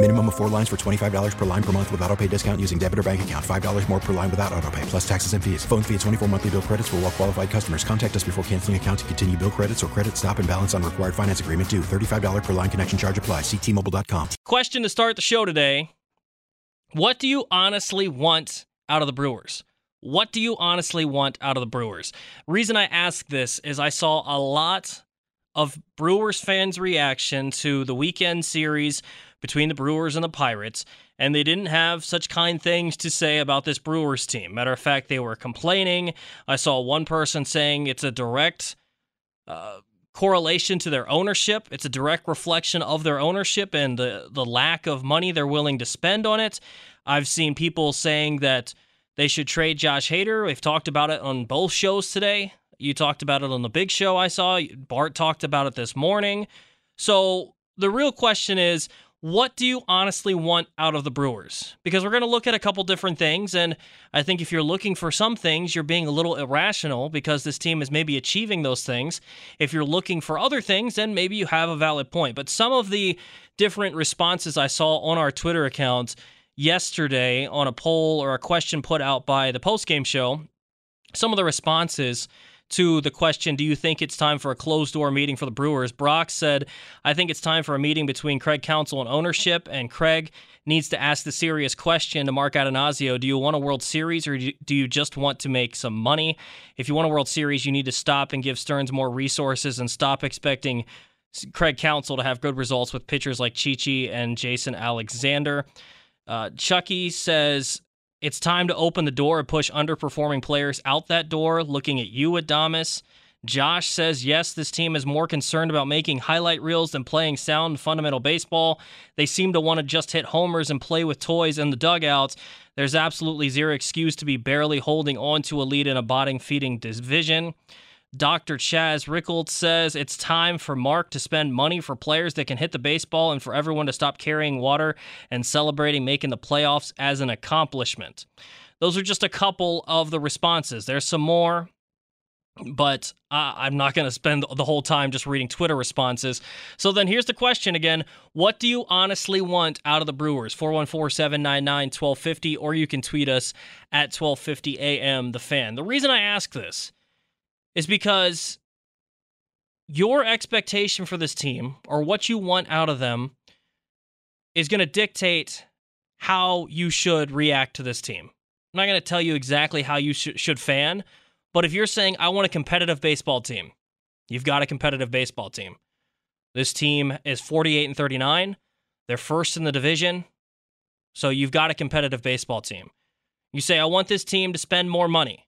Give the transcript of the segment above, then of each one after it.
Minimum of four lines for $25 per line per month with auto pay discount using debit or bank account. $5 more per line without auto pay, plus taxes and fees. Phone fee at 24 monthly bill credits for all well qualified customers. Contact us before canceling account to continue bill credits or credit stop and balance on required finance agreement due. $35 per line connection charge apply. Ctmobile.com. Question to start the show today. What do you honestly want out of the Brewers? What do you honestly want out of the Brewers? Reason I ask this is I saw a lot of Brewers fans' reaction to the weekend series between the Brewers and the Pirates, and they didn't have such kind things to say about this Brewers team. Matter of fact, they were complaining. I saw one person saying it's a direct uh, correlation to their ownership. It's a direct reflection of their ownership and the, the lack of money they're willing to spend on it. I've seen people saying that they should trade Josh Hader. We've talked about it on both shows today. You talked about it on the big show I saw. Bart talked about it this morning. So the real question is what do you honestly want out of the Brewers? Because we're going to look at a couple different things. And I think if you're looking for some things, you're being a little irrational because this team is maybe achieving those things. If you're looking for other things, then maybe you have a valid point. But some of the different responses I saw on our Twitter account yesterday on a poll or a question put out by the postgame show, some of the responses to the question, do you think it's time for a closed door meeting for the Brewers? Brock said, I think it's time for a meeting between Craig Counsell and ownership, and Craig needs to ask the serious question to Mark Attanasio Do you want a World Series or do you just want to make some money? If you want a World Series, you need to stop and give Stearns more resources and stop expecting Craig Counsell to have good results with pitchers like Chichi and Jason Alexander. Uh, Chucky says, it's time to open the door and push underperforming players out that door. Looking at you, Adames. Josh says, yes, this team is more concerned about making highlight reels than playing sound fundamental baseball. They seem to want to just hit homers and play with toys in the dugouts. There's absolutely zero excuse to be barely holding on to a lead in a bottom feeding division. Dr. Chaz Rickles says it's time for Mark to spend money for players that can hit the baseball and for everyone to stop carrying water and celebrating making the playoffs as an accomplishment. Those are just a couple of the responses. There's some more, but I'm not going to spend the whole time just reading Twitter responses. So then here's the question again What do you honestly want out of the Brewers? 414 799 1250, or you can tweet us at 1250 AM The Fan. The reason I ask this is because your expectation for this team or what you want out of them is going to dictate how you should react to this team. I'm not going to tell you exactly how you sh- should fan, but if you're saying, I want a competitive baseball team, you've got a competitive baseball team. This team is 48 and 39. They're first in the division. So you've got a competitive baseball team. You say, I want this team to spend more money.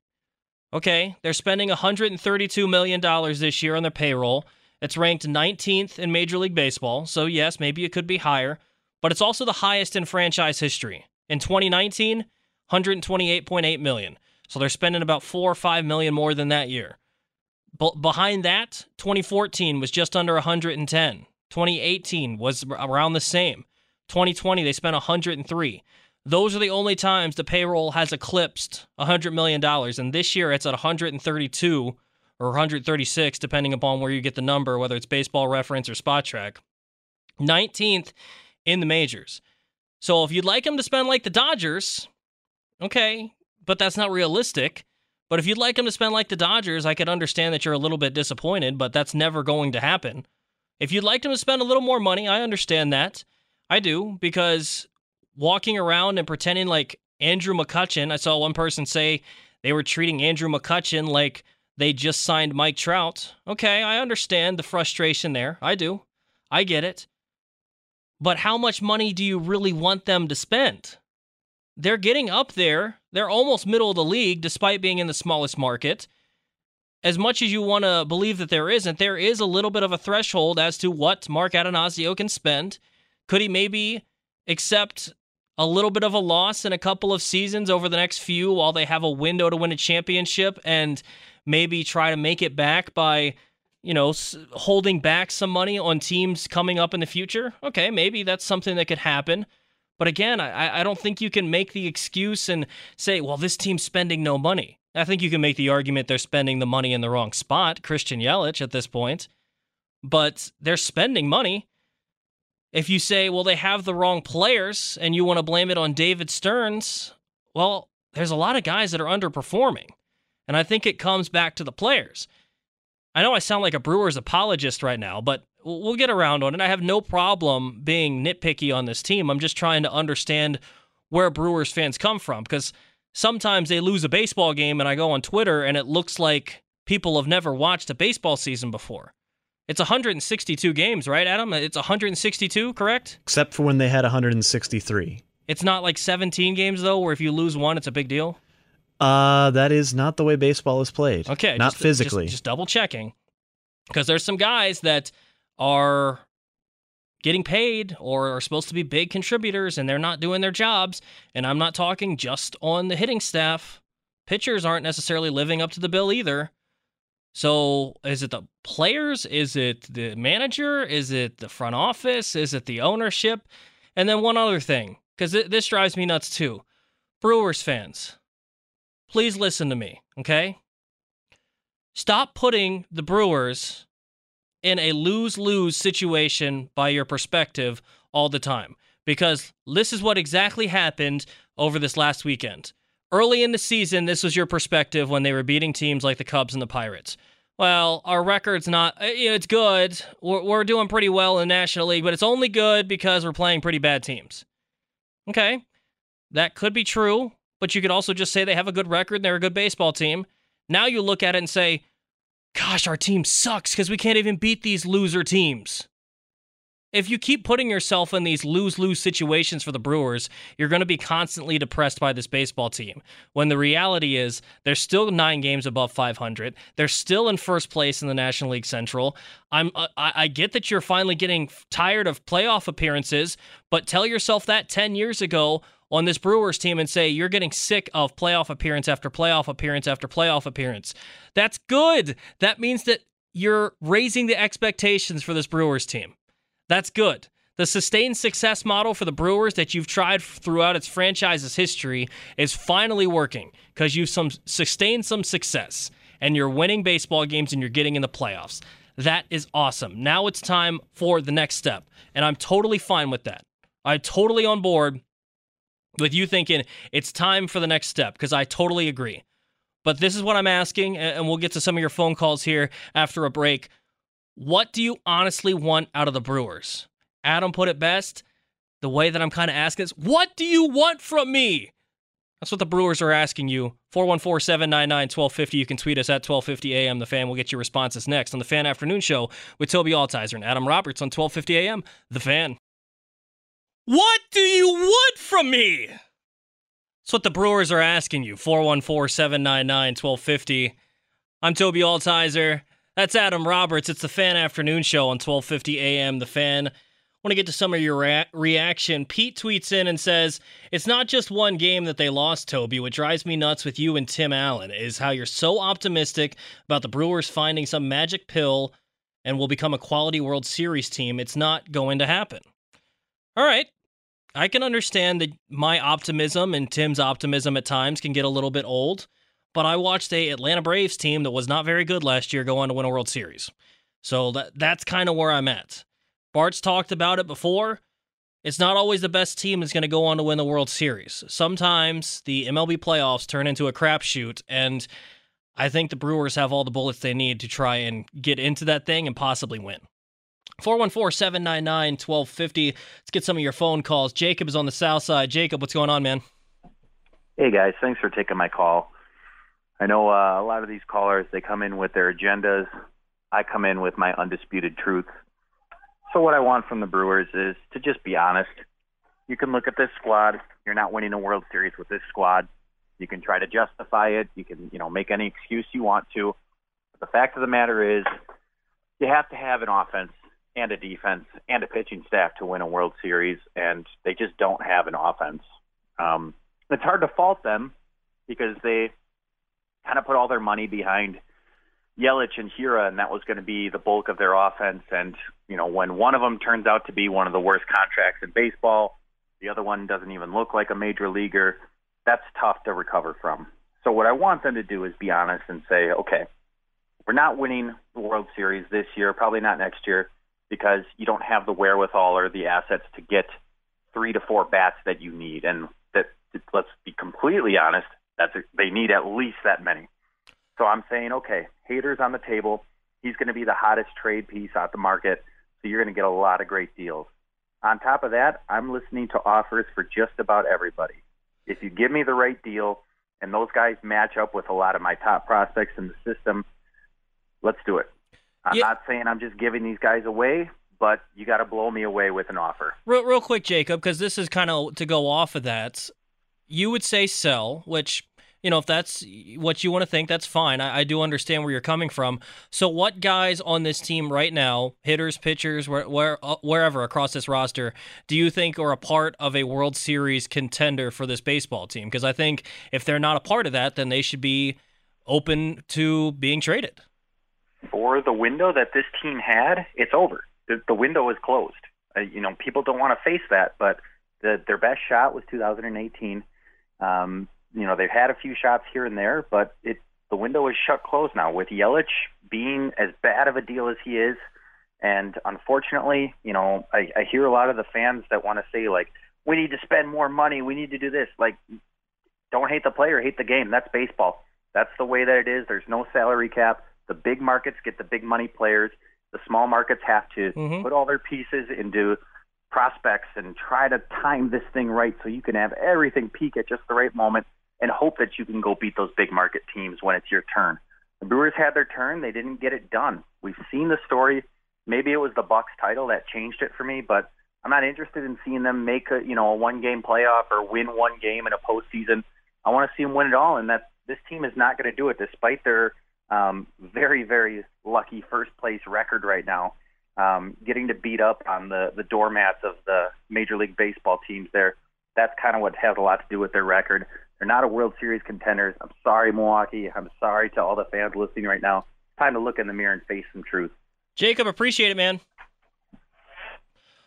Okay, they're spending $132 million this year on their payroll. It's ranked 19th in Major League Baseball, so yes, maybe it could be higher, but it's also the highest in franchise history. In 2019, 128.8 million. So they're spending about 4 or 5 million more than that year. But behind that, 2014 was just under 110. 2018 was around the same. 2020 they spent 103. Those are the only times the payroll has eclipsed $100 million. And this year it's at 132 or 136, depending upon where you get the number, whether it's baseball reference or Spotrac. 19th in the majors. So if you'd like them to spend like the Dodgers, okay, but that's not realistic. But if you'd like them to spend like the Dodgers, I could understand that you're a little bit disappointed, but that's never going to happen. If you'd like them to spend a little more money, I understand that. I do, because walking around and pretending like Andrew McCutchen. I saw one person say they were treating Andrew McCutchen like They just signed Mike Trout. Okay, I understand the frustration there. I do. I get it. But how much money do you really want them to spend? They're getting up there. They're almost middle of the league despite being in the smallest market. As much as you want to believe that there isn't, there is a little bit of a threshold as to what Mark Attanasio can spend. Could he maybe accept a little bit of a loss in a couple of seasons over the next few while they have a window to win a championship and maybe try to make it back by you know, holding back some money on teams coming up in the future. Okay, maybe that's something that could happen. But again, I, I don't think you can make the excuse and say, well, this team's spending no money. I think you can make the argument they're spending the money in the wrong spot, Christian Yelich at this point. But they're spending money. If you say, well, they have the wrong players and you want to blame it on David Stearns, well, there's a lot of guys that are underperforming. And I think it comes back to the players. I know I sound like a Brewers apologist right now, but we'll get around on it. I have no problem being nitpicky on this team. I'm just trying to understand where Brewers fans come from because sometimes they lose a baseball game and I go on Twitter and it looks like people have never watched a baseball season before. It's 162 games, right, Adam? It's 162, correct? Except for when they had 163. It's not like 17 games though, where if you lose one, it's a big deal. Uh, that is not the way baseball is played. Okay, not just, physically. Just, just double checking, because there's some guys that are getting paid or are supposed to be big contributors and they're not doing their jobs. And I'm not talking just on the hitting staff. Pitchers aren't necessarily living up to the bill either. So is it the players? Is it the manager? Is it the front office? Is it the ownership? And then one other thing, because this drives me nuts too. Brewers fans, please listen to me, okay? Stop putting the Brewers in a lose lose situation by your perspective all the time because this is what exactly happened over this last weekend. Early in the season, this was your perspective when they were beating teams like the Cubs and the Pirates. Well, our record's not, uh, you know, it's good. We're, we're doing pretty well in the National League, but it's only good because we're playing pretty bad teams. Okay, that could be true but you could also just say they have a good record and they're a good baseball team. Now you look at it and say, gosh, our team sucks because we can't even beat these loser teams. If you keep putting yourself in these lose lose situations for the Brewers, you're going to be constantly depressed by this baseball team. When the reality is, they're still nine games above 500. They're still in first place in the National League Central. I'm uh, I, I get that you're finally getting tired of playoff appearances, but tell yourself that 10 years ago on this Brewers team and say you're getting sick of playoff appearance after playoff appearance after playoff appearance. That's good. That means that you're raising the expectations for this Brewers team. That's good. The sustained success model for the Brewers that you've tried throughout its franchise's history is finally working because you've some sustained some success and you're winning baseball games and you're getting in the playoffs. That is awesome. Now it's time for the next step, and I'm totally fine with that. I'm totally on board with you thinking it's time for the next step because I totally agree. But this is what I'm asking, and we'll get to some of your phone calls here after a break. What do you honestly want out of the Brewers? Adam put it best. The way that I'm kind of asking is, what do you want from me? That's what the Brewers are asking you. 414 799 1250. You can tweet us at 1250 AM. The fan will get your responses next on the Fan Afternoon Show with Tobi Altizer and Adam Roberts on 1250 AM. The Fan. What do you want from me? That's what the Brewers are asking you. 414 799 1250. I'm Tobi Altizer. That's Adam Roberts. It's the Fan Afternoon Show on 1250 AM. The Fan. Want to get to some of your rea- reaction. Pete tweets in and says, It's not just one game that they lost, Tobi. What drives me nuts with you and Tim Allen is how you're so optimistic about the Brewers finding some magic pill and will become a quality World Series team. It's not going to happen. All right. I can understand that my optimism and Tim's optimism at times can get a little bit old, but I watched a Atlanta Braves team that was not very good last year go on to win a World Series. So that that's kind of where I'm at. Bart's talked about it before. It's not always the best team that's going to go on to win the World Series. Sometimes the MLB playoffs turn into a crapshoot, and I think the Brewers have all the bullets they need to try and get into that thing and possibly win. 414 799 1250. Let's get some of your phone calls. Jacob is on the south side. Jacob, what's going on, man? Hey, guys. Thanks for taking my call. I know uh, a lot of these callers, they come in with their agendas. I come in with my undisputed truth. So what I want from the Brewers is to just be honest. You can look at this squad. You're not winning a World Series with this squad. You can try to justify it. You can, you know, make any excuse you want to. But the fact of the matter is, you have to have an offense and a defense and a pitching staff to win a World Series, and they just don't have an offense. Um, it's hard to fault them because they kind of put all their money behind Yelich and Hiura, and that was going to be the bulk of their offense. And you know, when one of them turns out to be one of the worst contracts in baseball, the other one doesn't even look like a major leaguer. That's tough to recover from. So what I want them to do is be honest and say, okay, we're not winning the World Series this year, probably not next year, because you don't have the wherewithal or the assets to get three to four bats that you need. And that, let's be completely honest, that's a, they need at least that many. So I'm saying, okay, Hader's on the table. He's going to be the hottest trade piece out the market, so you're going to get a lot of great deals. On top of that, I'm listening to offers for just about everybody. If you give me the right deal and those guys match up with a lot of my top prospects in the system, let's do it. I'm Yeah. not saying I'm just giving these guys away, but you got to blow me away with an offer. Real, real quick, Jacob, because this is kind of to go off of that. You would say sell, which you know if that's what you want to think, that's fine. I, I do understand where you're coming from. So, what guys on this team right now, hitters, pitchers, where, where uh, wherever across this roster, do you think are a part of a World Series contender for this baseball team? Because I think if they're not a part of that, then they should be open to being traded. for the window that this team had, it's over. The, the window is closed. Uh, you know, people don't want to face that, but the, their best shot was 2018. Um, you know, they've had a few shots here and there, but it the window is shut closed now. With Yelich being as bad of a deal as he is, and unfortunately, you know, I, I hear a lot of the fans that want to say like, we need to spend more money, we need to do this. Like, don't hate the player, hate the game. That's baseball. That's the way that it is. There's no salary cap. The big markets get the big money players. The small markets have to Mhm. put all their pieces into prospects and try to time this thing right so you can have everything peak at just the right moment and hope that you can go beat those big market teams when it's your turn. The Brewers had their turn, they didn't get it done. We've seen the story. Maybe it was the Bucks title that changed it for me, but I'm not interested in seeing them make a you know a one game playoff or win one game in a postseason. I want to see them win it all, and that this team is not going to do it despite their um, very very lucky first place record right now. Um, getting to beat up on the the doormats of the Major League Baseball teams there. That's kind of what has a lot to do with their record. They're not a World Series contenders. I'm sorry, Milwaukee. I'm sorry to all the fans listening right now. Time to look in the mirror and face some truth. Jacob, appreciate it, man.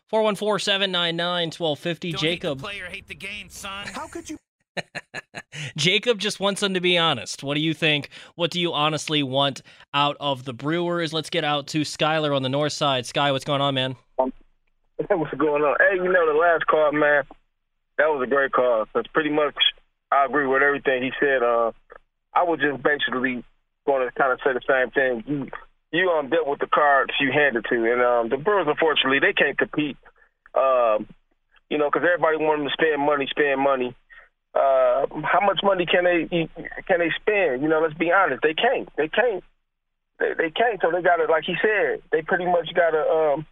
414 799 1250. Jacob. player, hate the game, son. How could you? Jacob just wants them to be honest. What do you think? What do you honestly want out of the Brewers? Let's get out to Skyler on the north side. Sky, what's going on, man? What's going on? Hey, you know the last call, man. That was a great call. That's pretty much. I agree with everything he said. Uh, I was just basically going to kind of say the same thing. You you um dealt with the cards you handed to, and um the Brewers unfortunately they can't compete. Um, you know, because everybody wants them to spend money, spend money. Uh, how much money can they can they spend? You know, let's be honest, they can't. They can't. They, they can't. So they got to, like he said, they pretty much got to um,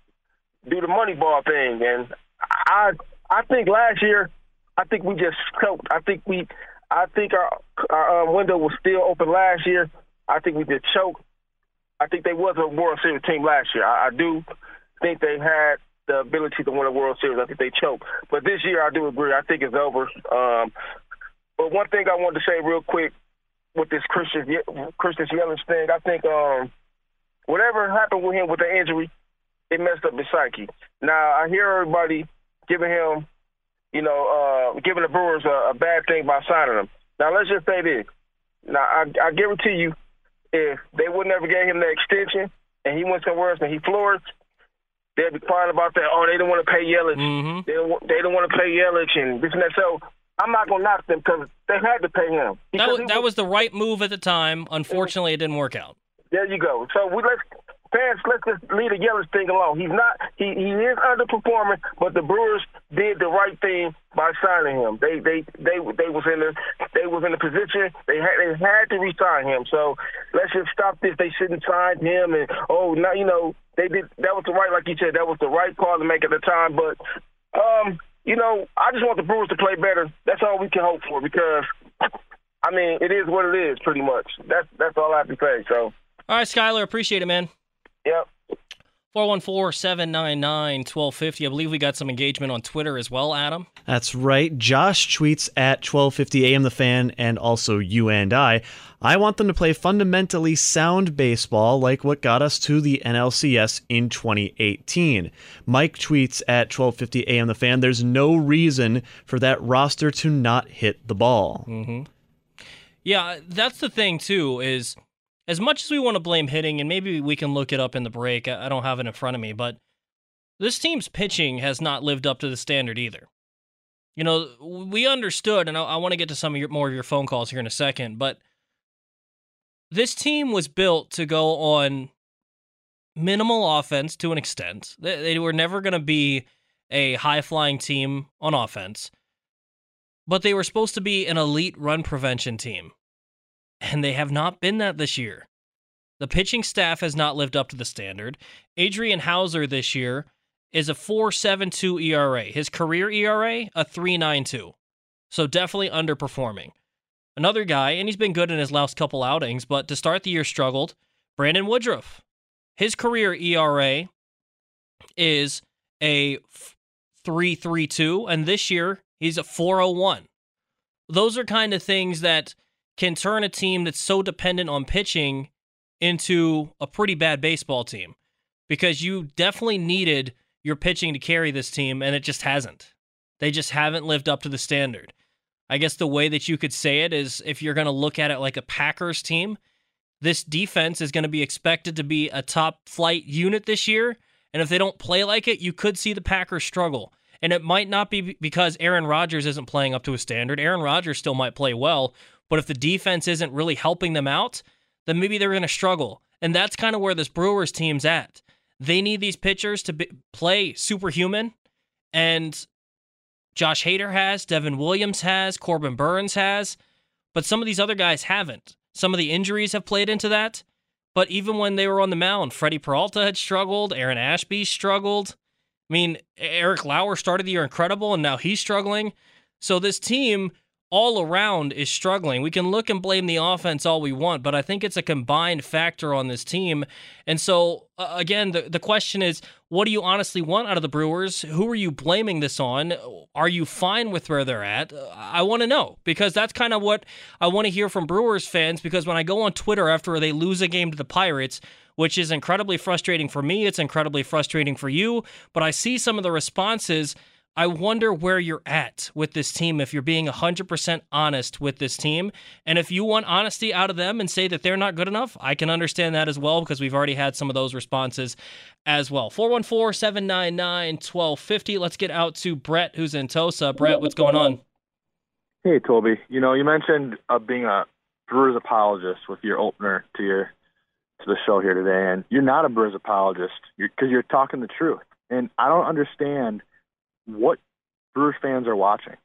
do the money ball thing. And I I think last year, I think we just choked. I think we, I think our our um, window was still open last year. I think we just choked. I think they was a World Series team last year. I, I do think they had the ability to win a World Series. I think they choked. But this year, I do agree. I think it's over. Um, but one thing I wanted to say real quick with this Christian Christian Yelich thing, I think um, whatever happened with him with the injury, it messed up his psyche. Now I hear everybody giving him, you know, uh, giving the Brewers a, a bad thing by signing him. Now let's just say this. Now I, I guarantee you, if they would never gave him the extension and he went somewhere else and he flourished, they'd be crying about that. Oh, they don't want to pay Yelich. Mm-hmm. They don't. They don't want to pay Yelich and this and that. So I'm not gonna knock them because they had to pay him. That, Because was, that was the right move at the time. Unfortunately, it didn't work out. There you go. So we let's fans, let's just leave the Yelich thing alone. He's not. He he is underperforming, but the Brewers did the right thing by signing him. They they they they was in the they was in the position they had they had to resign him. So let's just stop this. They shouldn't sign him. And oh, now you know they did. That was the right, like you said, that was the right call to make at the time. But um, you know, I just want the Brewers to play better. That's all we can hope for because. I mean, it is what it is, pretty much. That's that's all I have to say. So, all right, Skyler, appreciate it, man. Yep. 414 799 1250. I believe we got some engagement on Twitter as well, Adam. That's right. Josh tweets at 1250 AM The Fan and also you and I. I want them to play fundamentally sound baseball like what got us to the NLCS in 2018. Mike tweets at 1250 AM The Fan. There's no reason for that roster to not hit the ball. Mm-hmm. Yeah, that's the thing, too, is as much as we want to blame hitting, and maybe we can look it up in the break, I don't have it in front of me, but this team's pitching has not lived up to the standard either. You know, we understood, and I, I want to get to some of your, more of your phone calls here in a second, but this team was built to go on minimal offense to an extent. They, they were never going to be a high flying team on offense, but they were supposed to be an elite run prevention team and they have not been that this year. The pitching staff has not lived up to the standard. Adrian Houser this year is a 4.72 ERA. His career ERA a 3.92. So definitely underperforming. Another guy, and he's been good in his last couple outings, but to start the year struggled. Brandon Woodruff. His career ERA is a 3.32, and this year he's a 4.01. Those are kind of things that can turn a team that's so dependent on pitching into a pretty bad baseball team because you definitely needed your pitching to carry this team and it just hasn't. They just haven't lived up to the standard. I guess the way that you could say it is if you're going to look at it like a Packers team, this defense is going to be expected to be a top flight unit this year. And if they don't play like it, you could see the Packers struggle. And it might not be because Aaron Rodgers isn't playing up to a standard. Aaron Rodgers still might play well, but if the defense isn't really helping them out, then maybe they're going to struggle. And that's kind of where this Brewers team's at. They need these pitchers to be, play superhuman. And Josh Hader has, Devin Williams has, Corbin Burnes has, but some of these other guys haven't. Some of the injuries have played into that. But even when they were on the mound, Freddie Peralta had struggled, Aaron Ashby struggled. I mean, Eric Lauer started the year incredible, and now he's struggling. So this team all around is struggling. We can look and blame the offense all we want, but I think it's a combined factor on this team. And so, uh, again, the, the question is what do you honestly want out of the Brewers? Who are you blaming this on? Are you fine with where they're at? I want to know because that's kind of what I want to hear from Brewers fans. Because when I go on Twitter after they lose a game to the Pirates, which is incredibly frustrating for me, it's incredibly frustrating for you, but I see some of the responses I wonder where you're at with this team if you're being 100% honest with this team. And if you want honesty out of them and say that they're not good enough, I can understand that as well because we've already had some of those responses as well. 414 799 1250. Let's get out to Brett, who's in Tosa. Brett, what's going on? Hey, Tobi. You know, you mentioned uh, being a Brewers apologist with your opener to your to the show here today, and you're not a Brewers apologist because you're, you're talking the truth. And I don't understand what Brewers fans are watching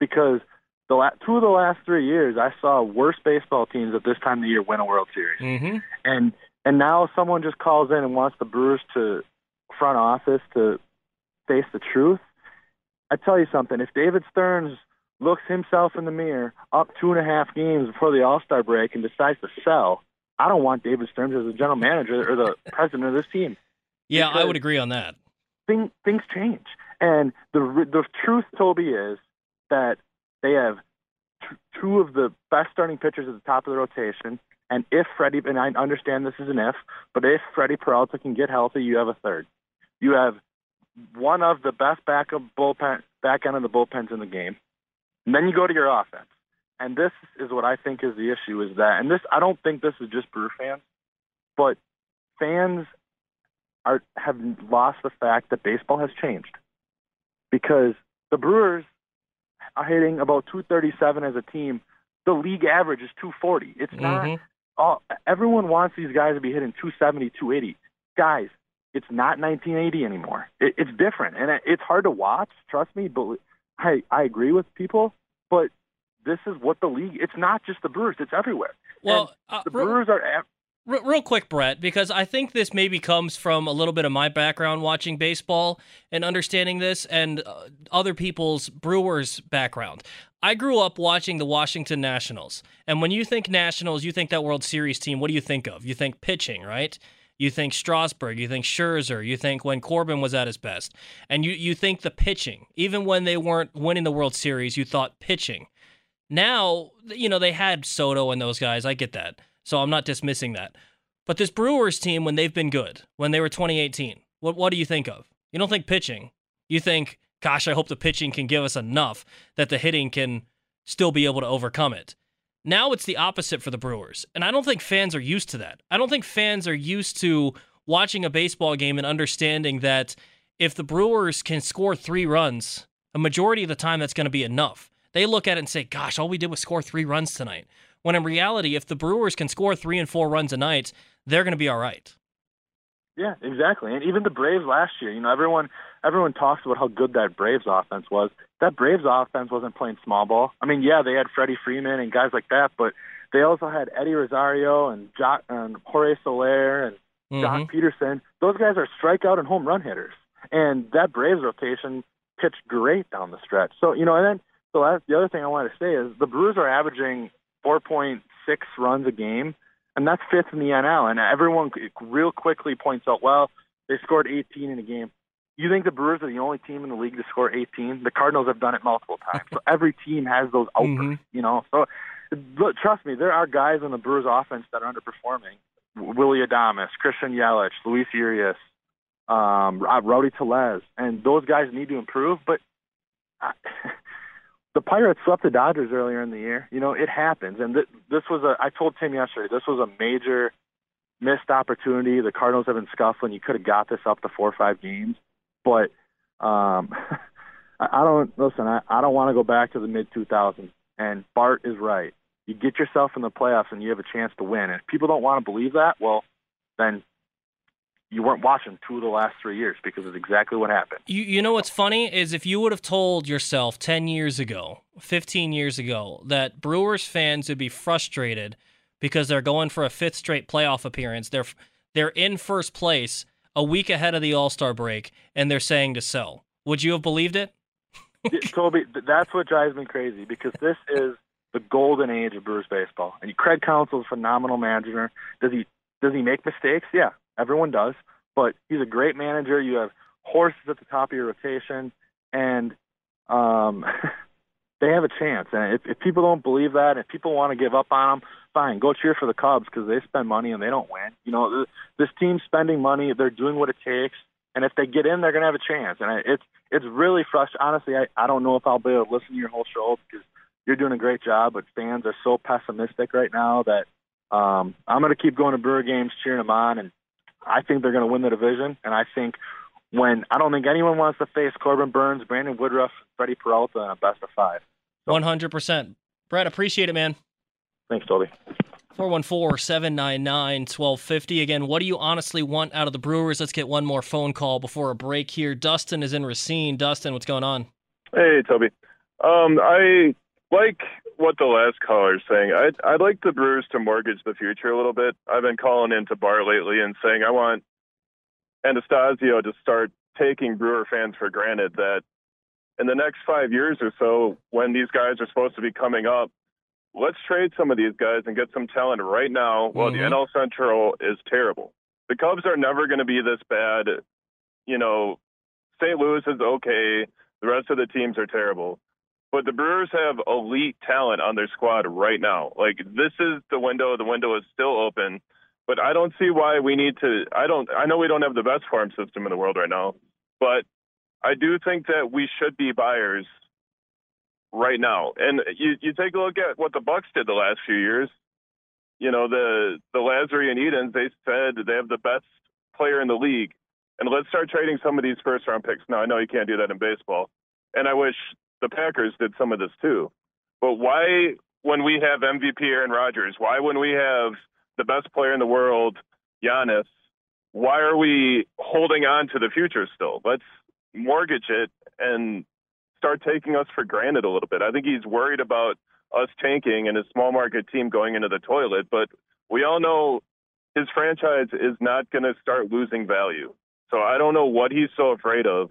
because the la- two of the last three years I saw worse baseball teams at this time of the year win a World Series, mm-hmm. and and now someone just calls in and wants the Brewers to front office to face the truth. I tell you something: if David Stearns looks himself in the mirror up two and a half games before the All Star break and decides to sell, I don't want David Stearns as the general manager or the president of this team. Yeah, I would agree on that. Thing, things change. And the the truth, Tobi, is that they have t- two of the best starting pitchers at the top of the rotation. And if Freddie, and I understand this is an if, but if Freddie Peralta can get healthy, you have a third. You have one of the best backup bullpen, back end of the bullpens in the game. And then you go to your offense. And this is what I think is the issue is that, and this, I don't think this is just Brewer fans, but fans are have lost the fact that baseball has changed because the Brewers are hitting about 237 as a team. The league average is 240. It's not mm-hmm. all. Everyone wants these guys to be hitting 270, 280. guys, it's not 1980 anymore. It, it's different, and it, it's hard to watch. Trust me, but I I agree with people, but this is what the league. It's not just the Brewers; it's everywhere. Well, uh, the Brewers are. Real quick, Brett, because I think this maybe comes from a little bit of my background watching baseball and understanding this, and uh, other people's Brewers background. I grew up watching the Washington Nationals, and when you think Nationals, you think that World Series team. What do you think of? You think pitching, right? You think Strasburg, you think Scherzer, you think when Corbin was at his best, and you you think the pitching. Even when they weren't winning the World Series, you thought pitching. Now, you know, they had Soto and those guys. I get that. So I'm not dismissing that. But this Brewers team, when they've been good, when they were 2018, what, what do you think of? You don't think pitching. You think, gosh, I hope the pitching can give us enough that the hitting can still be able to overcome it. Now it's the opposite for the Brewers. And I don't think fans are used to that. I don't think fans are used to watching a baseball game and understanding that if the Brewers can score three runs, a majority of the time that's going to be enough. They look at it and say, gosh, all we did was score three runs tonight. When in reality, if the Brewers can score three and four runs a night, they're going to be all right. Yeah, exactly. And even the Braves last year, you know, everyone everyone talks about how good that Braves offense was. That Braves offense wasn't playing small ball. I mean, yeah, they had Freddie Freeman and guys like that, but they also had Eddie Rosario and, Joc, and Jorge Soler and mm-hmm. Joc Pederson. Those guys are strikeout and home run hitters. And that Braves rotation pitched great down the stretch. So, you know, and then so that's the other thing I wanted to say is the Brewers are averaging 4.6 runs a game, and that's fifth in the NL. And everyone real quickly points out, well, they scored 18 in a game. You think the Brewers are the only team in the league to score 18? The Cardinals have done it multiple times. So every team has those outbursts, mm-hmm. you know. So look, trust me, there are guys on the Brewers offense that are underperforming. Willy Adames, Christian Yelich, Luis Urias, um, Rowdy Tellez, and those guys need to improve. But the Pirates swept the Dodgers earlier in the year. You know, it happens. And th- this was a, I told Tim yesterday, this was a major missed opportunity. The Cardinals have been scuffling. You could have got this up to four or five games. But um, I I don't, listen, I, I don't want to go back to the mid 2000s. And Bart is right. You get yourself in the playoffs and you have a chance to win. And if people don't want to believe that, well, then you weren't watching two of the last three years because it's exactly what happened. You you know what's funny is if you would have told yourself ten years ago, fifteen years ago, that Brewers fans would be frustrated because they're going for a fifth straight playoff appearance. They're they're in first place a week ahead of the All Star break, and they're saying to sell. Would you have believed it? Tobi, that's what drives me crazy because this is the golden age of Brewers baseball. And Craig is a phenomenal manager. Does he does he make mistakes? Yeah, Everyone does, but he's a great manager. You have horses at the top of your rotation, and um, they have a chance. And if, if people don't believe that, if people want to give up on them, fine, go cheer for the Cubs because they spend money and they don't win. You know, this team's spending money; they're doing what it takes, and if they get in, they're going to have a chance. And it's it's really frustrating. Honestly, I, I don't know if I'll be able to listen to your whole show because you're doing a great job, but fans are so pessimistic right now that um, I'm going to keep going to Brewer games, cheering them on, and I think they're going to win the division, and I think when I don't think anyone wants to face Corbin Burnes, Brandon Woodruff, Freddie Peralta in a best of five. One hundred percent, Brett. Appreciate it, man. Thanks, Tobi. 414-799-1250. Again, what do you honestly want out of the Brewers? Let's get one more phone call before a break here. Dustin is in Racine. Dustin, what's going on? Hey, Tobi. Um, I like what the last caller is saying. I'd, I'd like the Brewers to mortgage the future a little bit. I've been calling into Bart lately and saying I want Anastasio to start taking Brewer fans for granted that in the next five years or so, when these guys are supposed to be coming up, let's trade some of these guys and get some talent right now while mm-hmm. the NL Central is terrible. The Cubs are never going to be this bad. You know, St. Louis is okay. The rest of the teams are terrible. But the Brewers have elite talent on their squad right now. Like this is the window. The window is still open. But I don't see why we need to. I don't. I know we don't have the best farm system in the world right now, but I do think that we should be buyers right now. And you you take a look at what the Bucks did the last few years. You know the the Lasry and Edens. They said they have the best player in the league, and let's start trading some of these first round picks. Now I know you can't do that in baseball, and I wish the Packers did some of this too. But why, when we have MVP Aaron Rodgers, why when we have the best player in the world, Giannis, why are we holding on to the future still? Let's mortgage it and start taking us for granted a little bit. I think he's worried about us tanking and his small market team going into the toilet, but we all know his franchise is not going to start losing value. So I don't know what he's so afraid of.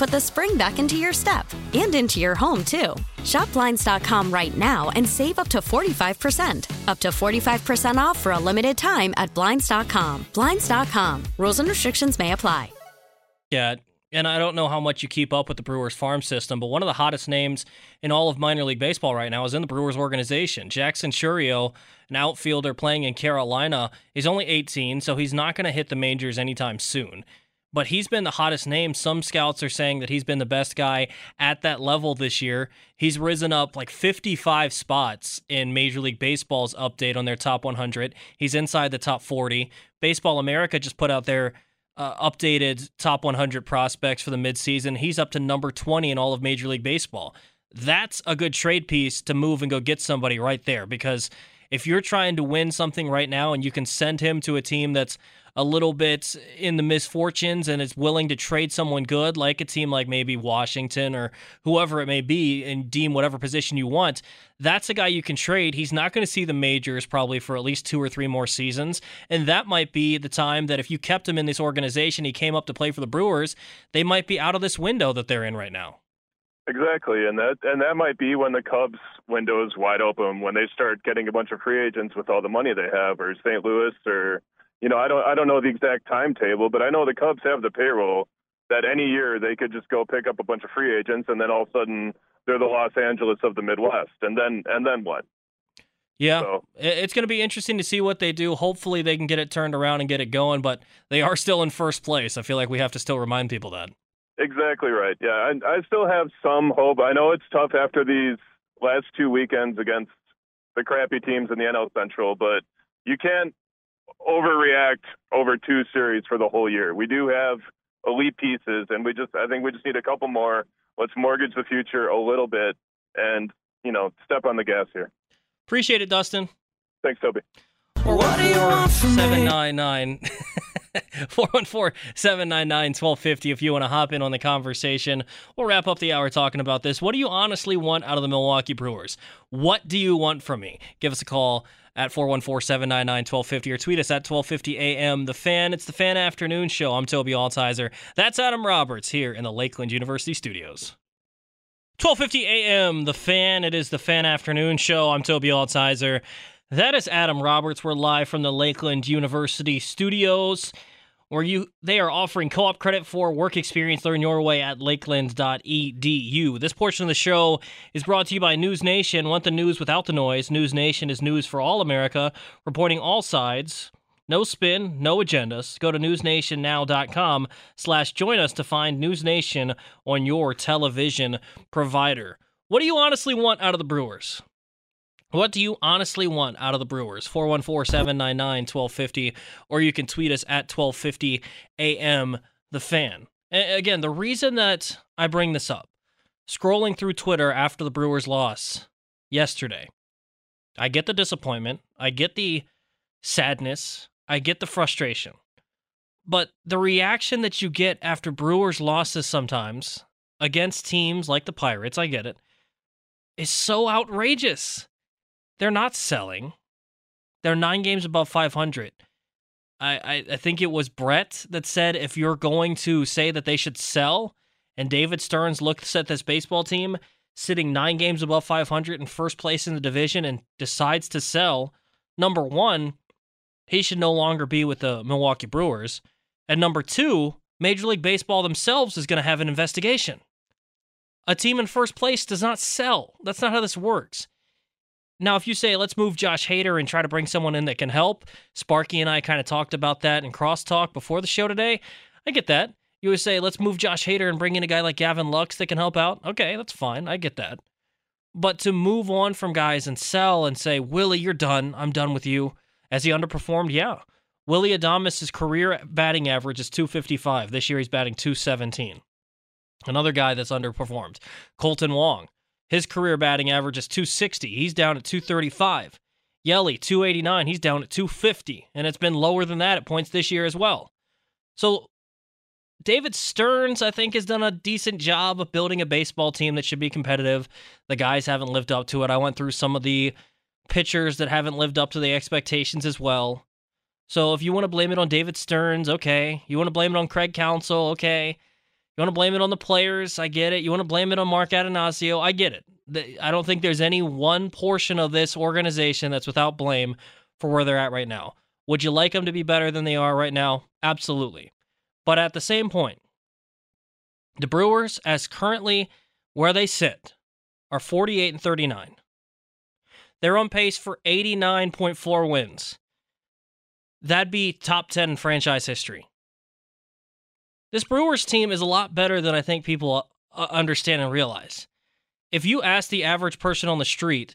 put the spring back into your step and into your home, too. Shop Blinds.com right now and save up to 45%. Up to 45% off for a limited time at Blinds.com. Blinds.com. Rules and restrictions may apply. Yeah, and I don't know how much you keep up with the Brewers farm system, but one of the hottest names in all of minor league baseball right now is in the Brewers organization. Jackson Chourio, an outfielder playing in Carolina, is only 18, so he's not going to hit the majors anytime soon. But he's been the hottest name. Some scouts are saying that he's been the best guy at that level this year. He's risen up like 55 spots in Major League Baseball's update on their top 100. He's inside the top 40. Baseball America just put out their uh, updated top 100 prospects for the midseason. He's up to number 20 in all of Major League Baseball. That's a good trade piece to move and go get somebody right there because if you're trying to win something right now and you can send him to a team that's a little bit in the misfortunes and is willing to trade someone good, like a team like maybe Washington or whoever it may be, and deem whatever position you want, that's a guy you can trade. He's not going to see the majors probably for at least two or three more seasons. And that might be the time that if you kept him in this organization, he came up to play for the Brewers, they might be out of this window that they're in right now. Exactly, and that and that might be when the Cubs window is wide open when they start getting a bunch of free agents with all the money they have, or St. Louis, or you know, I don't I don't know the exact timetable, but I know the Cubs have the payroll that any year they could just go pick up a bunch of free agents and then all of a sudden they're the Los Angeles of the Midwest. And then and then what? Yeah, so. it's going to be interesting to see what they do. Hopefully, they can get it turned around and get it going, but they are still in first place. I feel like we have to still remind people that. Exactly right. Yeah, I, I still have some hope. I know it's tough after these last two weekends against the crappy teams in the NL Central, but you can't overreact over two series for the whole year. We do have elite pieces, and we just I think we just need a couple more. Let's mortgage the future a little bit, and you know step on the gas here. Appreciate it, Dustin. Thanks, Tobi. What do you want from 799 414 799 1250 if you want to hop in on the conversation. We'll wrap up the hour talking about this. What do you honestly want out of the Milwaukee Brewers? What do you want from me? Give us a call at 414-799-1250 or tweet us at 1250 AM. The Fan, it's the Fan Afternoon Show. I'm Tobi Altizer. That's Adam Roberts here in the Lakeland University studios. 1250 AM, The Fan. It is the Fan Afternoon Show. I'm Tobi Altizer. That is Adam Roberts. We're live from the Lakeland University studios. where you they are offering co-op credit for work experience learn your way at lakeland.edu. This portion of the show is brought to you by News Nation. Want the news without the noise? News Nation is news for all America, reporting all sides. No spin, no agendas. Go to newsnationnow.com slash join us to find News Nation on your television provider. What do you honestly want out of the Brewers? What do you honestly want out of the Brewers? 414 799 1250, or you can tweet us at 1250 AM The Fan. A- again, the reason that I bring this up, scrolling through Twitter after the Brewers' loss yesterday, I get the disappointment, I get the sadness, I get the frustration. But the reaction that you get after Brewers' losses sometimes against teams like the Pirates, I get it, is so outrageous. They're not selling. They're nine games above 500. I, I, I think it was Brett that said if you're going to say that they should sell, and David Stearns looks at this baseball team sitting nine games above 500 in first place in the division and decides to sell, number one, he should no longer be with the Milwaukee Brewers. And number two, Major League Baseball themselves is going to have an investigation. A team in first place does not sell. That's not how this works. Now, if you say, let's move Josh Hader and try to bring someone in that can help, Sparky and I kind of talked about that in crosstalk before the show today. I get that. You would say, let's move Josh Hader and bring in a guy like Gavin Lux that can help out. Okay, that's fine. I get that. But to move on from guys and sell and say, Willy, you're done. I'm done with you. Has he underperformed? Yeah. Willy Adames' career batting average is 255. This year he's batting 217. Another guy that's underperformed, Kolten Wong. His career batting average is 260. He's down at 235. Yelly, 289. He's down at 250. And it's been lower than that at points this year as well. So David Stearns, I think, has done a decent job of building a baseball team that should be competitive. The guys haven't lived up to it. I went through some of the pitchers that haven't lived up to the expectations as well. So if you want to blame it on David Stearns, okay. You want to blame it on Craig Counsell, okay. You want to blame it on the players, I get it. You want to blame it on Mark Attanasio, I get it. I don't think there's any one portion of this organization that's without blame for where they're at right now. Would you like them to be better than they are right now? Absolutely. But at the same point, the Brewers, as currently where they sit, are 48 and 39. They're on pace for 89.4 wins. That'd be top 10 in franchise history. This Brewers team is a lot better than I think people uh, understand and realize. If you ask the average person on the street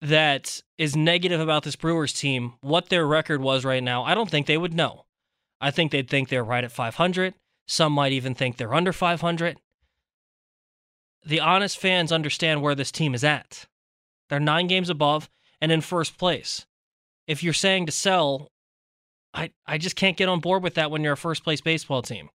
that is negative about this Brewers team what their record was right now, I don't think they would know. I think they'd think they're right at 500. Some might even think they're under 500. The honest fans understand where this team is at. They're nine games above and in first place. If you're saying to sell, I, I just can't get on board with that when you're a first place baseball team.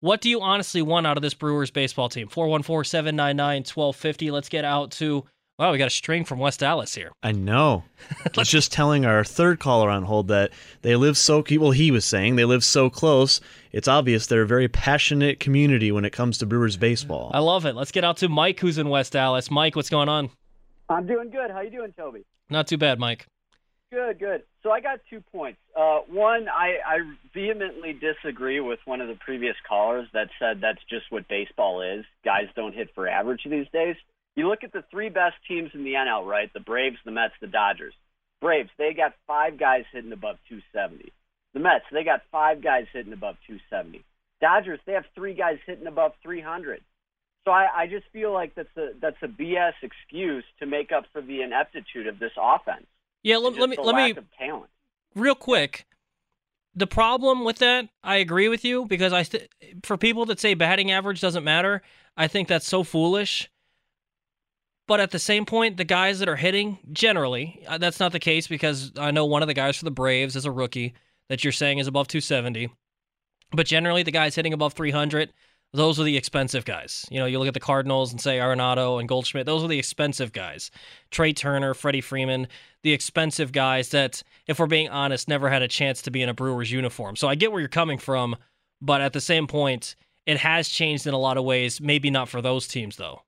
What do you honestly want out of this Brewers baseball team? 414 799 1250. Let's get out to, wow, we got a string from West Dallas here. I know. I was just telling our third caller on hold that they live so, well, he was saying they live so close. It's obvious they're a very passionate community when it comes to Brewers baseball. I love it. Let's get out to Mike, who's in West Dallas. Mike, what's going on? I'm doing good. How you doing, Tobi? Not too bad, Mike. Good, good. So I got two points. Uh, one, I, I vehemently disagree with one of the previous callers that said that's just what baseball is. Guys don't hit for average these days. You look at the three best teams in the NL, right? The Braves, the Mets, the Dodgers. Braves, they got five guys hitting above 270. The Mets, they got five guys hitting above 270. Dodgers, they have three guys hitting above 300. So I, I just feel like that's a that's a BS excuse to make up for the ineptitude of this offense. Yeah, let, let me let me talent. real quick. The problem with that, I agree with you because I st- for people that say batting average doesn't matter, I think that's so foolish. But at the same point, the guys that are hitting generally, uh, that's not the case because I know one of the guys for the Braves is a rookie that you're saying is above 270. But generally, the guys hitting above 300, those are the expensive guys. You know, you look at the Cardinals and say Arenado and Goldschmidt, those are the expensive guys. Trea Turner, Freddie Freeman, the expensive guys that, if we're being honest, never had a chance to be in a Brewers uniform. So I get where you're coming from, but at the same point, it has changed in a lot of ways. Maybe not for those teams, though.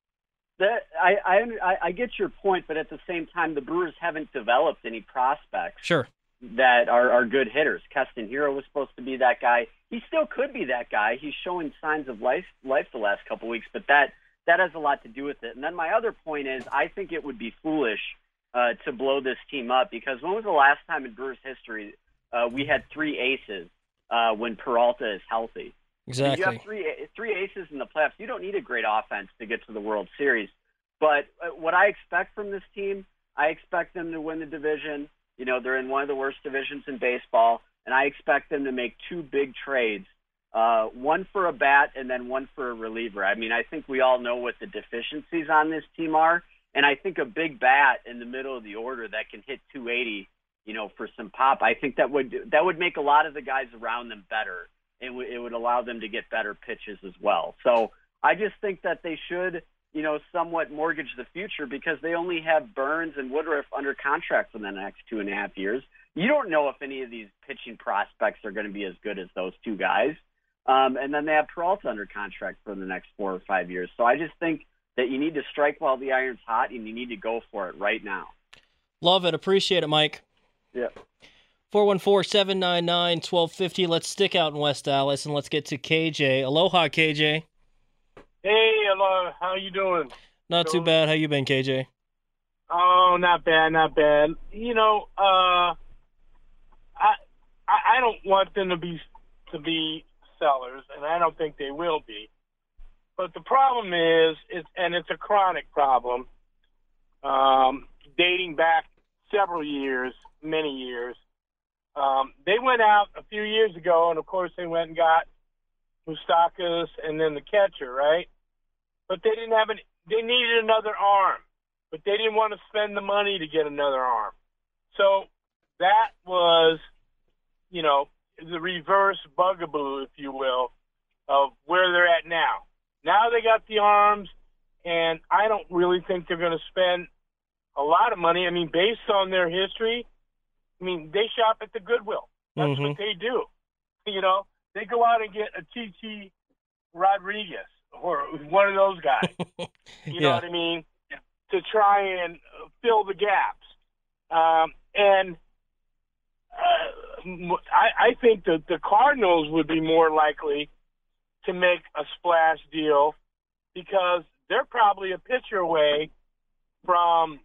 That I, I I get your point, but at the same time, the Brewers haven't developed any prospects. Sure. that are, are good hitters. Keston Hiura was supposed to be that guy. He still could be that guy. He's showing signs of life life the last couple weeks, but that that has a lot to do with it. And then my other point is, I think it would be foolish uh, to blow this team up because when was the last time in Brewers history uh, we had three aces uh, when Peralta is healthy? Exactly. You have three three aces in the playoffs. You don't need a great offense to get to the World Series. But uh, what I expect from this team, I expect them to win the division. You know, they're in one of the worst divisions in baseball, and I expect them to make two big trades. Uh, one for a bat and then one for a reliever. I mean, I think we all know what the deficiencies on this team are, and I think a big bat in the middle of the order that can hit 280, you know, for some pop. I think that would that would make a lot of the guys around them better. It, w- it would allow them to get better pitches as well. So I just think that they should, you know, somewhat mortgage the future because they only have Burnes and Woodruff under contract for the next two and a half years. You don't know if any of these pitching prospects are going to be as good as those two guys. Um, and then they have Peralta under contract for the next four or five years. So I just think that you need to strike while the iron's hot and you need to go for it right now. Love it. Appreciate it, Mike. Yeah. 414-799-1250. Let's stick out in West Dallas and let's get to KJ. Aloha, KJ. Hey, hello. How you doing? Not too bad. How you been, KJ? Oh, not bad, not bad. You know, uh, I, I don't want them to be to be sellers, and I don't think they will be. But the problem is, it's and it's a chronic problem, um, dating back several years, many years. Um, they went out a few years ago, and of course they went and got Moustakas and then the catcher, right? But they didn't have an. They needed another arm, but they didn't want to spend the money to get another arm. So that was, you know, the reverse bugaboo, if you will, of where they're at now. Now they got the arms, and I don't really think they're going to spend a lot of money. I mean, based on their history, I mean, they shop at the Goodwill. That's Mhm. what they do. You know, they go out and get a TT Rodriguez or one of those guys. You know what I mean? To try and fill the gaps. Um, and uh, I, I think that the Cardinals would be more likely to make a splash deal because they're probably a pitcher away from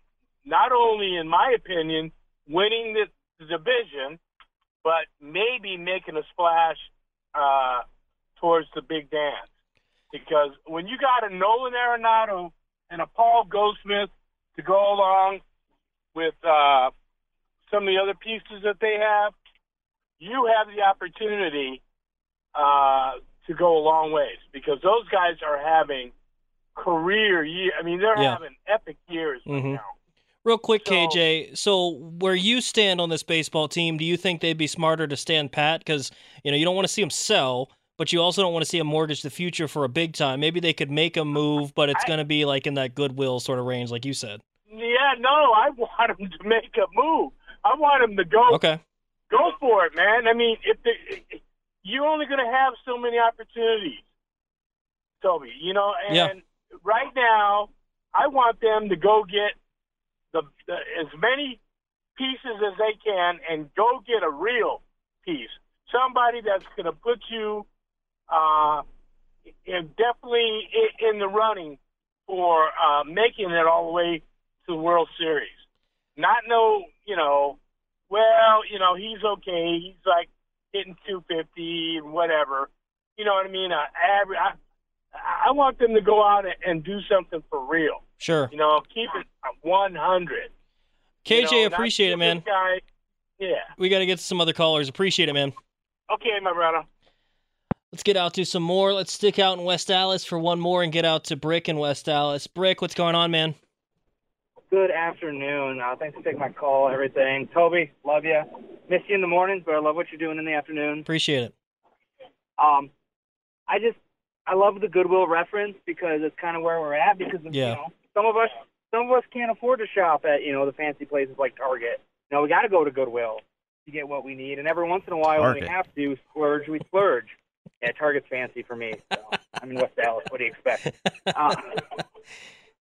not only, in my opinion, winning the, the division, but maybe making a splash uh, towards the big dance. Because when you got a Nolan Arenado and a Paul Goldschmidt to go along with uh, some of the other pieces that they have, you have the opportunity uh, to go a long ways because those guys are having career year. I mean, they're Yeah. having epic years right Mhm. now. Real quick, KJ. So, where you stand on this baseball team, do you think they'd be smarter to stand pat? Because you know you don't want to see them sell, but you also don't want to see them mortgage the future for a big time. Maybe they could make a move, but it's going to be like in that goodwill sort of range, like you said. Yeah, no, I want them to make a move. I want them to go Okay. go for it, man. I mean, if they, you're only going to have so many opportunities, Tobi. You know, and Yeah. right now, I want them to go get the, the as many pieces as they can and go get a real piece, somebody that's going to put you uh, in, definitely in, in the running for uh, making it all the way to the World Series. Not no, you know, well, you know, he's okay. He's like hitting 250 and whatever. You know what I mean? Uh, average. I, I want them to go out and, and do something for real. Sure. You know, keep it 100. KJ, You know, appreciate it, man. Guy, yeah. We got to get to some other callers. Appreciate it, man. Okay, my brother. Let's get out to some more. Let's stick out in West Dallas for one more and get out to Brick in West Dallas. Brick, what's going on, man? Good afternoon. Uh, thanks for taking my call, everything. Tobi, love you. Miss you in the mornings, but I love what you're doing in the afternoon. Appreciate it. Um, I just, I love the Goodwill reference because it's kind of where we're at because, of, Yeah. you know, some of us, some of us can't afford to shop at, you know, the fancy places like Target. You know, we got to go to Goodwill to get what we need. And every once in a while, when we have to splurge, we splurge. Yeah, Target's fancy for me. So I'm in West Dallas. What do you expect? Uh,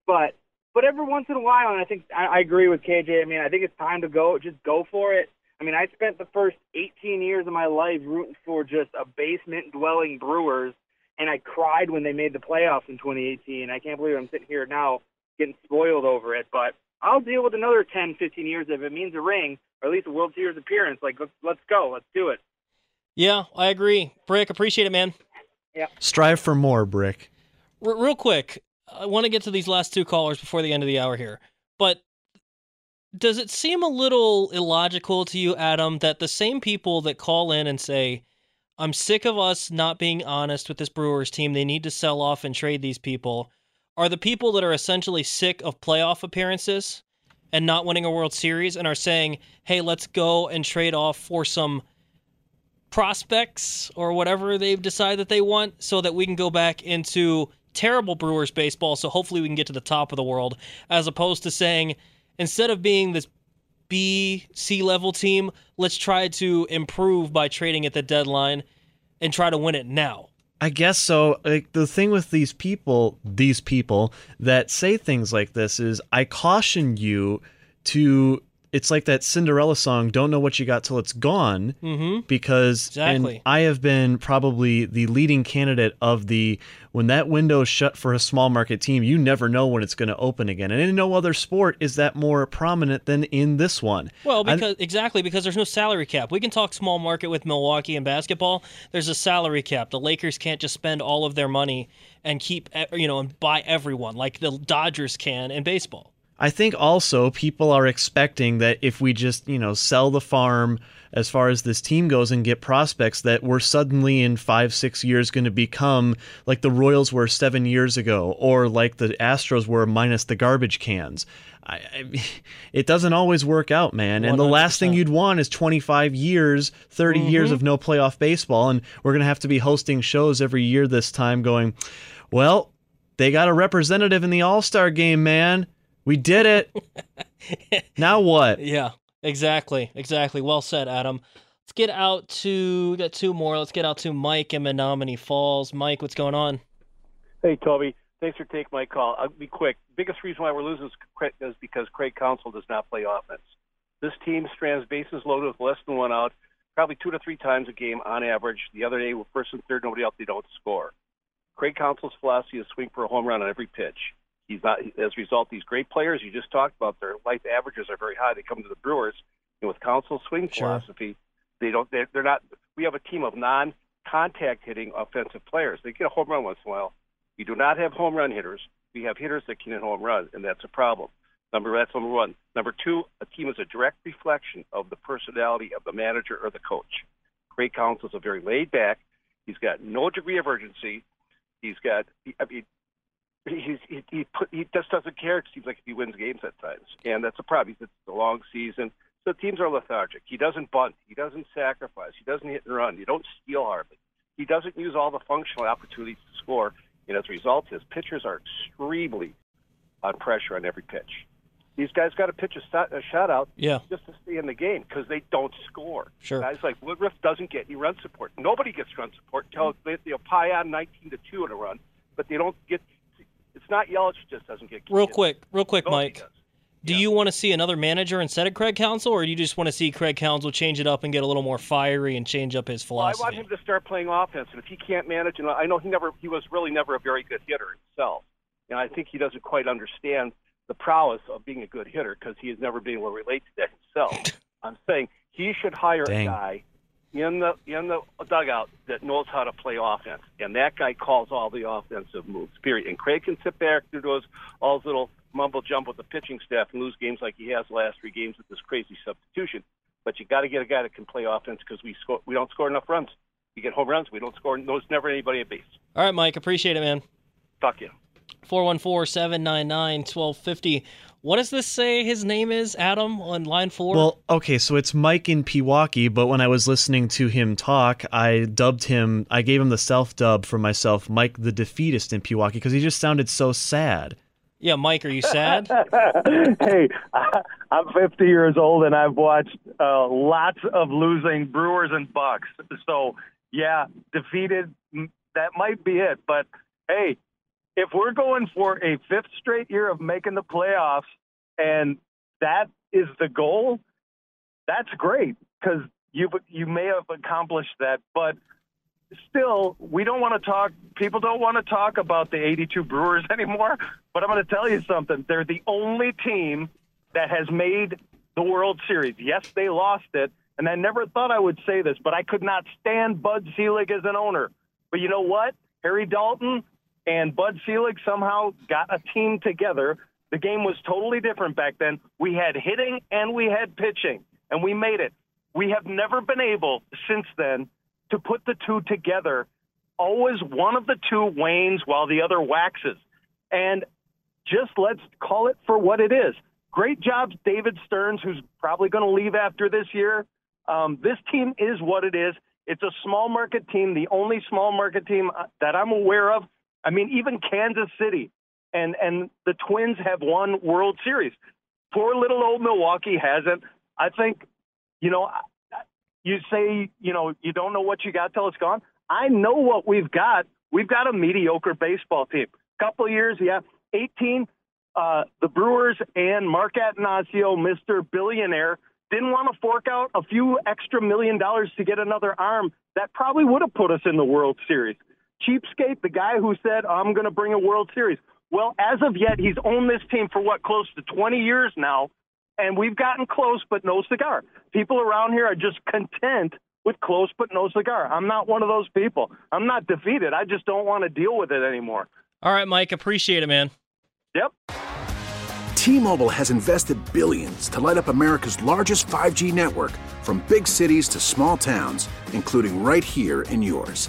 but but every once in a while, and I think I, I agree with KJ. I mean, I think it's time to go, just go for it. I mean, I spent the first 18 years of my life rooting for just a basement dwelling Brewers, and I cried when they made the playoffs in 2018. I can't believe I'm sitting here now getting spoiled over it, but I'll deal with another 10, 15 years if it means a ring or at least a World Series appearance. Like, let's, let's go. Let's do it. Yeah, I agree. Brick, appreciate it, man. Yeah. Strive for more, Brick. R- real quick, I want to get to these last two callers before the end of the hour here. But does it seem a little illogical to you, Adam, that the same people that call in and say, I'm sick of us not being honest with this Brewers team, they need to sell off and trade these people, are the people that are essentially sick of playoff appearances and not winning a World Series and are saying, hey, let's go and trade off for some prospects or whatever they've decided that they want so that we can go back into terrible Brewers baseball so hopefully we can get to the top of the world as opposed to saying instead of being this B C level team, let's try to improve by trading at the deadline and try to win it now. I guess so. Like the thing with these people, these people that say things like this is I caution you to it's like that Cinderella song, don't know what you got till it's gone. Mm-hmm. Because Exactly. and I have been probably the leading candidate of the when that window's shut for a small market team, you never know when it's going to open again. And in no other sport is that more prominent than in this one. Well, I- because exactly because there's no salary cap. We can talk small market with Milwaukee and basketball. There's a salary cap. The Lakers can't just spend all of their money and keep you know and buy everyone like the Dodgers can in baseball. I think also people are expecting that if we just, you know, sell the farm as far as this team goes and get prospects, that we're suddenly in five, six years going to become like the Royals were seven years ago or like the Astros were minus the garbage cans. I, I, it doesn't always work out, man. And the last thing you'd want is 25 years, 30 mm-hmm. years of no playoff baseball. And we're going to have to be hosting shows every year this time going, well, they got a representative in the All Star game, man. We did it. now what? Yeah, exactly, exactly. Well said, Adam. Let's get out to we got two more. Let's get out to Mike in Menomonee Falls. Mike, what's going on? Hey, Tobi. Thanks for taking my call. I'll be quick. Biggest reason why we're losing is because Craig Counsell does not play offense. This team strands bases loaded with less than one out, probably two to three times a game on average. The other day, with first and third, nobody else, they don't score. Craig Counsell's philosophy is swing for a home run on every pitch. He's not. As a result, these great players you just talked about, their life averages are very high. They come to the Brewers, and with Counsell's swing Sure. philosophy, they don't. They're, they're not. We have a team of non-contact hitting offensive players. They get a home run once in a while. We do not have home run hitters. We have hitters that can hit home runs, and that's a problem. Number that's number one. Number two, a team is a direct reflection of the personality of the manager or the coach. Counsell is a very laid back. He's got no degree of urgency. He's got. I mean, he's, he he put, he just doesn't care. It seems like he wins games at times, and that's a problem. It's a long season, so teams are lethargic. He doesn't bunt. He doesn't sacrifice. He doesn't hit and run. You don't steal hardly. He doesn't use all the functional opportunities to score, and as a result, his pitchers are extremely on pressure on every pitch. These guys got to pitch a, shot, a shutout Yeah. just to stay in the game because they don't score. Sure. Guys like Woodruff doesn't get any run support. Nobody gets run support until mm-hmm. they, they'll pie on 19 to 2 in a run, but they don't get. It's not Yelich just doesn't get. Real quick, real quick, Nobody Mike. does. Do you want to see another manager instead of Craig Counsell, or do you just want to see Craig Counsell change it up and get a little more fiery and change up his Well, I want him to start playing offense, and if he can't manage, and I know he never, he was really never a very good hitter himself, and I think he doesn't quite understand the prowess of being a good hitter because he has never been able to relate to that himself. I'm saying he should hire Dang. a guy in the in the dugout that knows how to play offense, and that guy calls all the offensive moves. Period. And Craig can sit back through those all those little mumble jump with the pitching staff and lose games like he has the last three games with this crazy substitution. But you got to get a guy that can play offense because we score we don't score enough runs. We get home runs, we don't score. There's never anybody at base. All right, Mike. Appreciate it, man. Fuck you. 414-799-1250. What does this say his name is, Adam, on line four? Well, okay, so it's Mike in Pewaukee, but when I was listening to him talk, I dubbed him, I gave him the self dub for myself, Mike the Defeatist in Pewaukee, because he just sounded so sad. yeah, Mike, are you sad? hey, I- I'm 50 years old and I've watched uh, lots of losing Brewers and Bucks. So, yeah, defeated, that might be it. But hey, if we're going for a fifth straight year of making the playoffs and that is the goal, that's great because you you may have accomplished that, but still, we don't want to talk. People don't want to talk about the 82 Brewers anymore. But I'm going to tell you something. They're the only team that has made the World Series. Yes, they lost it, and I never thought I would say this, but I could not stand Bud Selig as an owner. But you know what? Harry Dalton and Bud Selig somehow got a team together. The game was totally different back then. We had hitting and we had pitching, and we made it. We have never been able since then to put the two together. Always one of the two wanes while the other waxes. And just let's call it for what it is. Great job, David Stearns, who's probably going to leave after this year. Um, this team is what it is. It's a small market team, the only small market team uh, that I'm aware of. I mean, even Kansas City and and the Twins have won World Series. Poor little old Milwaukee hasn't. I think, you know, you say, you know, you don't know what you got till it's gone. I know what we've got. We've got a mediocre baseball team. Couple years, yeah, 18. Uh, the Brewers and Mark Attanasio, Mr. Billionaire, didn't want to fork out a few extra million dollars to get another arm. That probably would have put us in the World Series. Cheapskate, the guy who said, I'm going to bring a World Series. Well, as of yet, he's owned this team for what, close to 20 years now and we've gotten close but no cigar. People around here are just content with close but no cigar. I'm not one of those people. I'm not defeated. I just don't want to deal with it anymore. All right, Mike, appreciate it, man. Yep. T-Mobile has invested billions to light up America's largest 5G network from big cities to small towns, including right here in yours.